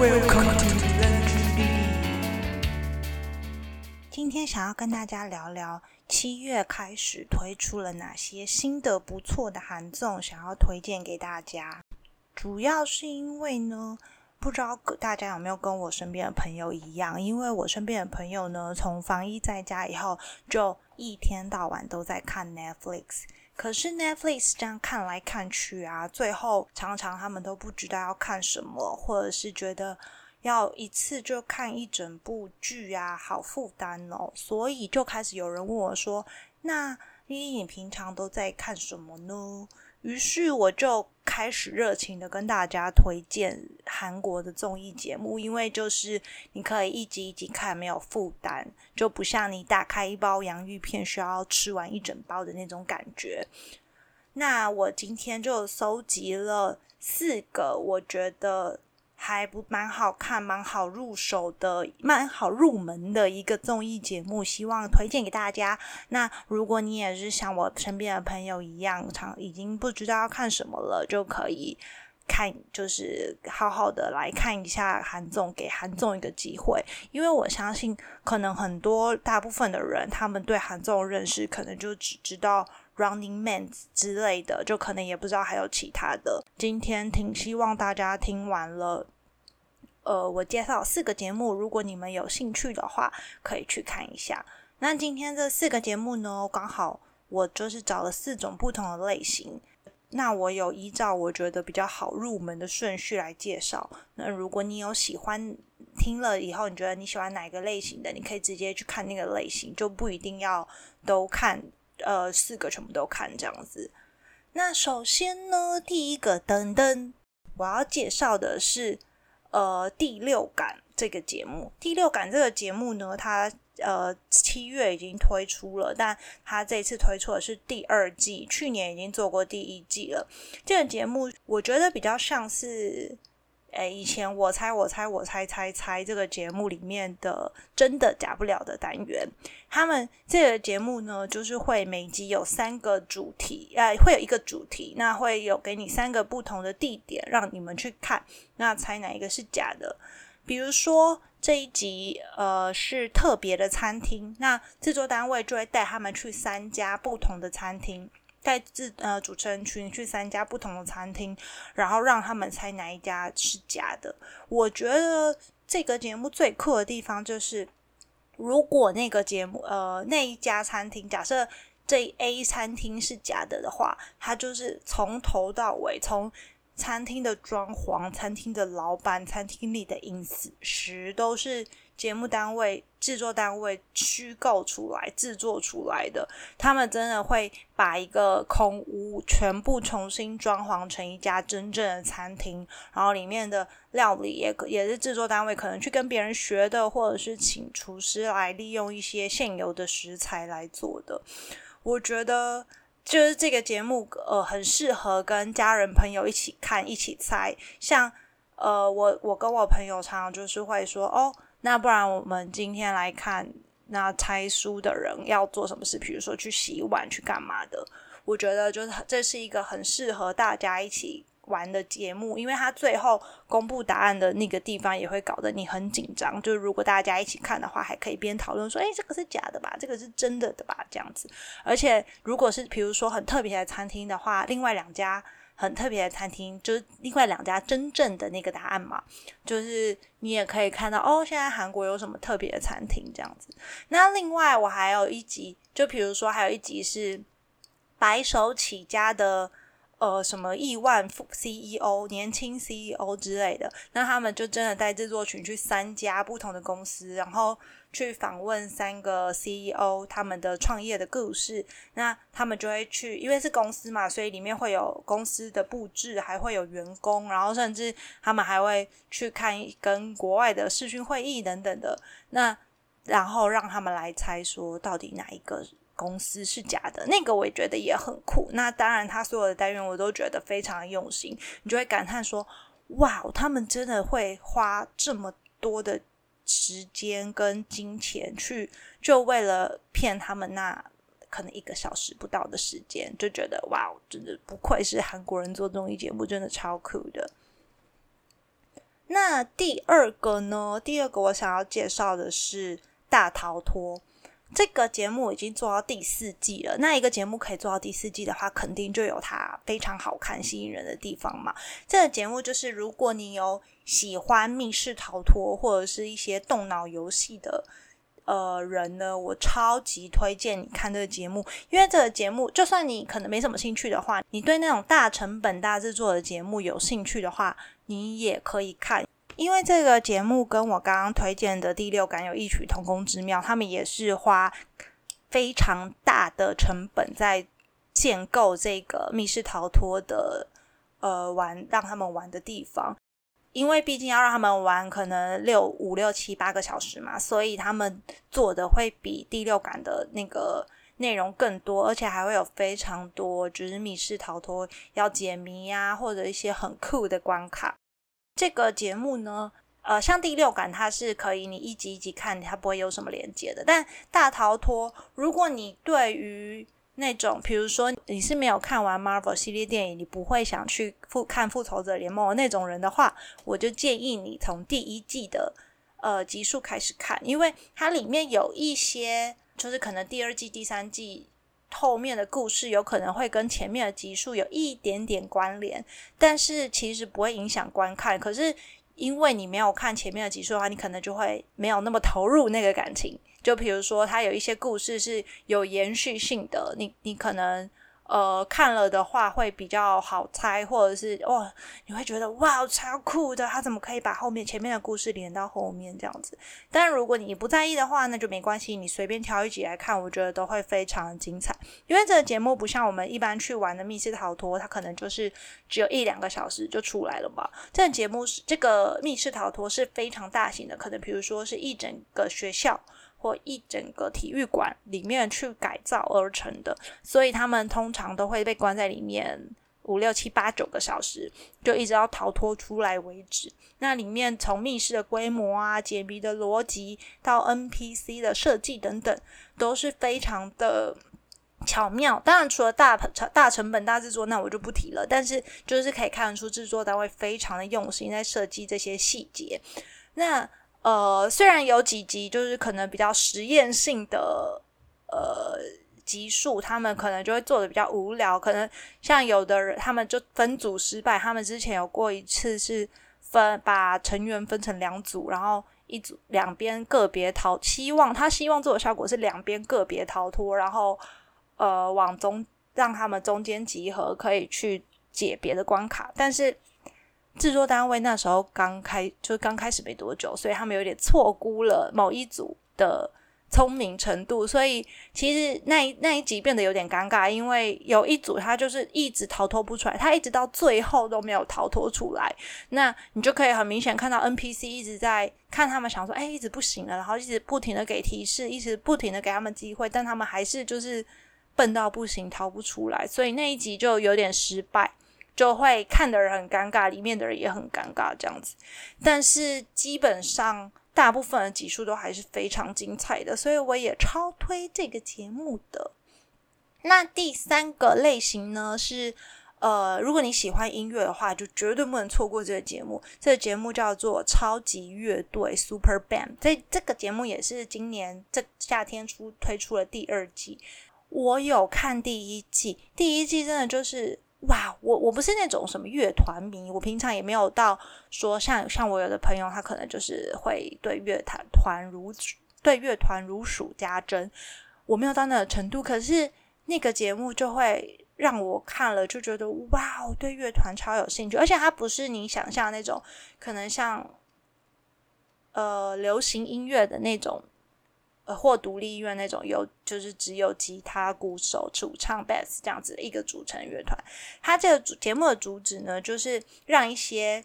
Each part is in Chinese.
Welcome to 今天想要跟大家聊聊七月开始推出了哪些新的不错的韩综，想要推荐给大家。主要是因为呢，不知道大家有没有跟我身边的朋友一样，因为我身边的朋友呢，从防疫在家以后，就一天到晚都在看 Netflix。可是 Netflix 这样看来看去啊，最后常常他们都不知道要看什么，或者是觉得。要一次就看一整部剧啊，好负担哦，所以就开始有人问我说：“那依依，你平常都在看什么呢？”于是我就开始热情的跟大家推荐韩国的综艺节目，因为就是你可以一集一集看，没有负担，就不像你打开一包洋芋片需要吃完一整包的那种感觉。那我今天就搜集了四个，我觉得。还不蛮好看，蛮好入手的，蛮好入门的一个综艺节目，希望推荐给大家。那如果你也是像我身边的朋友一样，常已经不知道要看什么了，就可以看，就是好好的来看一下韩综，给韩综一个机会。因为我相信，可能很多大部分的人，他们对韩综认识，可能就只知道。Running Man 之类的，就可能也不知道还有其他的。今天挺希望大家听完了，呃，我介绍四个节目，如果你们有兴趣的话，可以去看一下。那今天这四个节目呢，刚好我就是找了四种不同的类型。那我有依照我觉得比较好入门的顺序来介绍。那如果你有喜欢听了以后，你觉得你喜欢哪个类型的，你可以直接去看那个类型，就不一定要都看。呃，四个全部都看这样子。那首先呢，第一个噔噔，我要介绍的是呃《第六感》这个节目。《第六感》这个节目呢，它呃七月已经推出了，但它这次推出的是第二季，去年已经做过第一季了。这个节目我觉得比较像是。哎，以前我猜我猜我猜猜猜这个节目里面的真的假不了的单元，他们这个节目呢，就是会每集有三个主题，呃，会有一个主题，那会有给你三个不同的地点让你们去看，那猜哪一个是假的？比如说这一集，呃，是特别的餐厅，那制作单位就会带他们去三家不同的餐厅。带自呃主持人群去三家不同的餐厅，然后让他们猜哪一家是假的。我觉得这个节目最酷的地方就是，如果那个节目呃那一家餐厅假设这 A 餐厅是假的的话，它就是从头到尾，从餐厅的装潢、餐厅的老板、餐厅里的饮食都是。节目单位、制作单位虚构出来、制作出来的，他们真的会把一个空屋全部重新装潢成一家真正的餐厅，然后里面的料理也也是制作单位可能去跟别人学的，或者是请厨师来利用一些现有的食材来做的。我觉得就是这个节目，呃，很适合跟家人朋友一起看、一起猜。像呃，我我跟我朋友常常就是会说哦。那不然我们今天来看，那猜书的人要做什么事？比如说去洗碗、去干嘛的？我觉得就是这是一个很适合大家一起玩的节目，因为它最后公布答案的那个地方也会搞得你很紧张。就是如果大家一起看的话，还可以边讨论说：“哎，这个是假的吧？这个是真的的吧？”这样子。而且如果是比如说很特别的餐厅的话，另外两家。很特别的餐厅，就是另外两家真正的那个答案嘛，就是你也可以看到哦，现在韩国有什么特别的餐厅这样子。那另外我还有一集，就比如说还有一集是白手起家的。呃，什么亿万富 CEO、年轻 CEO 之类的，那他们就真的带制作群去三家不同的公司，然后去访问三个 CEO 他们的创业的故事。那他们就会去，因为是公司嘛，所以里面会有公司的布置，还会有员工，然后甚至他们还会去看跟国外的视讯会议等等的。那然后让他们来猜说，到底哪一个？公司是假的，那个我也觉得也很酷。那当然，他所有的单元我都觉得非常用心，你就会感叹说：“哇，他们真的会花这么多的时间跟金钱去，就为了骗他们那可能一个小时不到的时间，就觉得哇，真的不愧是韩国人做综艺节目，真的超酷的。”那第二个呢？第二个我想要介绍的是《大逃脱》这个节目，已经做到第四季了。那一个节目可以做到第四季的话，肯定就有它非常好看、吸引人的地方嘛。这个节目就是，如果你有喜欢密室逃脱或者是一些动脑游戏的。呃，人呢，我超级推荐你看这个节目，因为这个节目，就算你可能没什么兴趣的话，你对那种大成本、大制作的节目有兴趣的话，你也可以看，因为这个节目跟我刚刚推荐的第六感有异曲同工之妙，他们也是花非常大的成本在建构这个密室逃脱的呃玩让他们玩的地方。因为毕竟要让他们玩可能六五六七八个小时嘛，所以他们做的会比第六感的那个内容更多，而且还会有非常多就是密室逃脱要解谜呀，或者一些很酷的关卡。这个节目呢，呃，像第六感它是可以你一集一集看，它不会有什么连接的。但大逃脱，如果你对于那种，比如说你是没有看完 Marvel 系列电影，你不会想去复看复仇者联盟那种人的话，我就建议你从第一季的呃集数开始看，因为它里面有一些就是可能第二季、第三季后面的故事有可能会跟前面的集数有一点点关联，但是其实不会影响观看。可是因为你没有看前面的集数的话，你可能就会没有那么投入那个感情。就比如说，它有一些故事是有延续性的，你你可能呃看了的话会比较好猜，或者是哇，你会觉得哇超酷的，他怎么可以把后面前面的故事连到后面这样子？但如果你不在意的话，那就没关系，你随便挑一集来看，我觉得都会非常精彩。因为这个节目不像我们一般去玩的密室逃脱，它可能就是只有一两个小时就出来了嘛。这个节目是这个密室逃脱是非常大型的，可能比如说是一整个学校。或一整个体育馆里面去改造而成的，所以他们通常都会被关在里面五六七八九个小时，就一直要逃脱出来为止。那里面从密室的规模啊、解谜的逻辑到 NPC 的设计等等，都是非常的巧妙。当然，除了大大成本、大制作，那我就不提了。但是，就是可以看得出制作单位非常的用心在设计这些细节。那呃，虽然有几集就是可能比较实验性的呃集数，他们可能就会做的比较无聊。可能像有的人，他们就分组失败。他们之前有过一次是分把成员分成两组，然后一组两边个别逃，希望他希望做的效果是两边个别逃脱，然后呃往中让他们中间集合，可以去解别的关卡，但是。制作单位那时候刚开，就刚开始没多久，所以他们有点错估了某一组的聪明程度，所以其实那一那一集变得有点尴尬，因为有一组他就是一直逃脱不出来，他一直到最后都没有逃脱出来。那你就可以很明显看到 NPC 一直在看他们，想说，哎，一直不行了，然后一直不停的给提示，一直不停的给他们机会，但他们还是就是笨到不行，逃不出来，所以那一集就有点失败。就会看的人很尴尬，里面的人也很尴尬，这样子。但是基本上大部分的集数都还是非常精彩的，所以我也超推这个节目的。那第三个类型呢是，呃，如果你喜欢音乐的话，就绝对不能错过这个节目。这个节目叫做《超级乐队 Super Band》，这这个节目也是今年这夏天出推出了第二季。我有看第一季，第一季真的就是。哇，我我不是那种什么乐团迷，我平常也没有到说像像我有的朋友，他可能就是会对乐团团如对乐团如数家珍，我没有到那个程度。可是那个节目就会让我看了就觉得哇，我对乐团超有兴趣，而且它不是你想象那种可能像呃流行音乐的那种。呃或独立音乐那种有，就是只有吉他、鼓手、主唱、bass 这样子的一个组成乐团。它这个节目的主旨呢，就是让一些，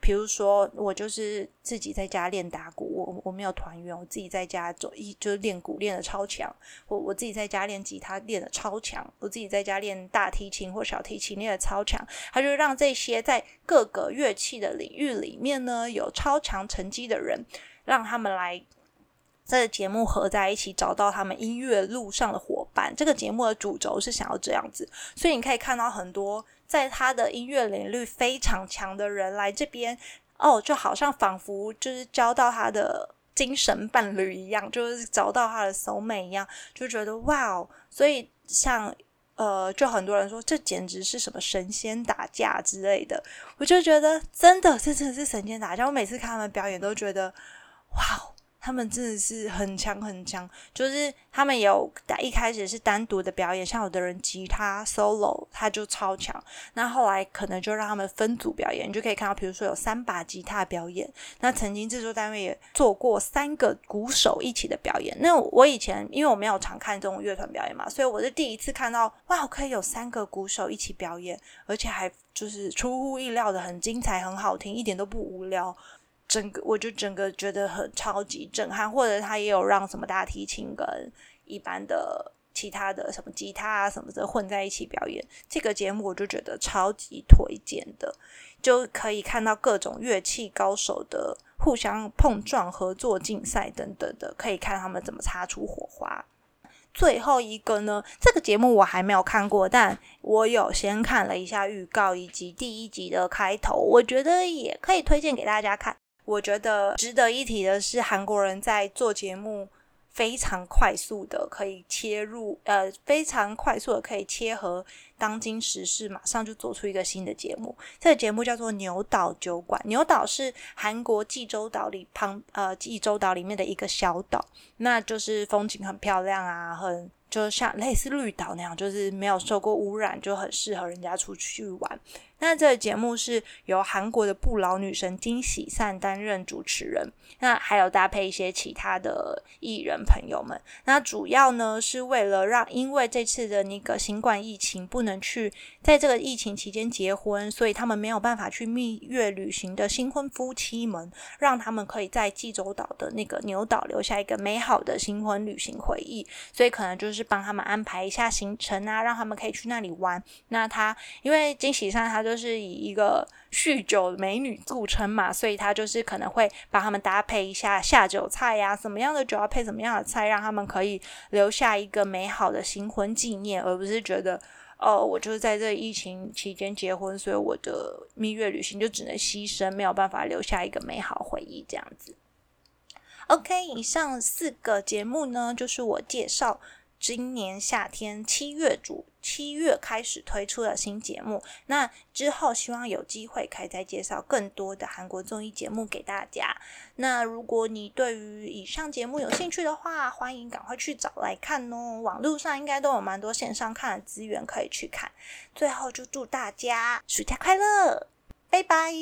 比如说我就是自己在家练打鼓，我我没有团员，我自己在家做一就是练鼓练的超强，我我自己在家练吉他练的超强，我自己在家练大提琴或小提琴练的超强。他就让这些在各个乐器的领域里面呢有超强成绩的人，让他们来。这个节目合在一起，找到他们音乐路上的伙伴。这个节目的主轴是想要这样子，所以你可以看到很多在他的音乐领域非常强的人来这边，哦，就好像仿佛就是交到他的精神伴侣一样，就是找到他的 soul mate 一样，就觉得哇哦！所以像呃，就很多人说这简直是什么神仙打架之类的，我就觉得真的，这真的是神仙打架。我每次看他们表演都觉得哇哦！他们真的是很强很强，就是他们有一开始是单独的表演，像有的人吉他 solo 他就超强，那后来可能就让他们分组表演，你就可以看到，比如说有三把吉他表演，那曾经制作单位也做过三个鼓手一起的表演。那我以前因为我没有常看这种乐团表演嘛，所以我是第一次看到，哇，可以有三个鼓手一起表演，而且还就是出乎意料的很精彩、很好听，一点都不无聊。整个我就整个觉得很超级震撼，或者他也有让什么大提琴跟一般的其他的什么吉他啊什么的混在一起表演。这个节目我就觉得超级推荐的，就可以看到各种乐器高手的互相碰撞、合作、竞赛等等的，可以看他们怎么擦出火花。最后一个呢，这个节目我还没有看过，但我有先看了一下预告以及第一集的开头，我觉得也可以推荐给大家看。我觉得值得一提的是，韩国人在做节目非常快速的可以切入，呃，非常快速的可以切合当今时事，马上就做出一个新的节目。这个节目叫做《牛岛酒馆》，牛岛是韩国济州岛里旁，呃，济州岛里面的一个小岛，那就是风景很漂亮啊，很。就像类似绿岛那样，就是没有受过污染，就很适合人家出去玩。那这个节目是由韩国的不老女神金喜善担任主持人，那还有搭配一些其他的艺人朋友们。那主要呢是为了让，因为这次的那个新冠疫情不能去在这个疫情期间结婚，所以他们没有办法去蜜月旅行的新婚夫妻们，让他们可以在济州岛的那个牛岛留下一个美好的新婚旅行回忆。所以可能就是。帮他们安排一下行程啊，让他们可以去那里玩。那他因为金喜善他就就是以一个酗酒美女著称嘛，所以他就是可能会帮他们搭配一下下酒菜呀，什么样的酒要配什么样的菜，让他们可以留下一个美好的新婚纪念，而不是觉得哦，我就是在这疫情期间结婚，所以我的蜜月旅行就只能牺牲，没有办法留下一个美好回忆这样子。OK，以上四个节目呢，就是我介绍。今年夏天七月主七月开始推出的新节目，那之后希望有机会可以再介绍更多的韩国综艺节目给大家。那如果你对于以上节目有兴趣的话，欢迎赶快去找来看哦。网络上应该都有蛮多线上看的资源可以去看。最后就祝大家暑假快乐，拜拜。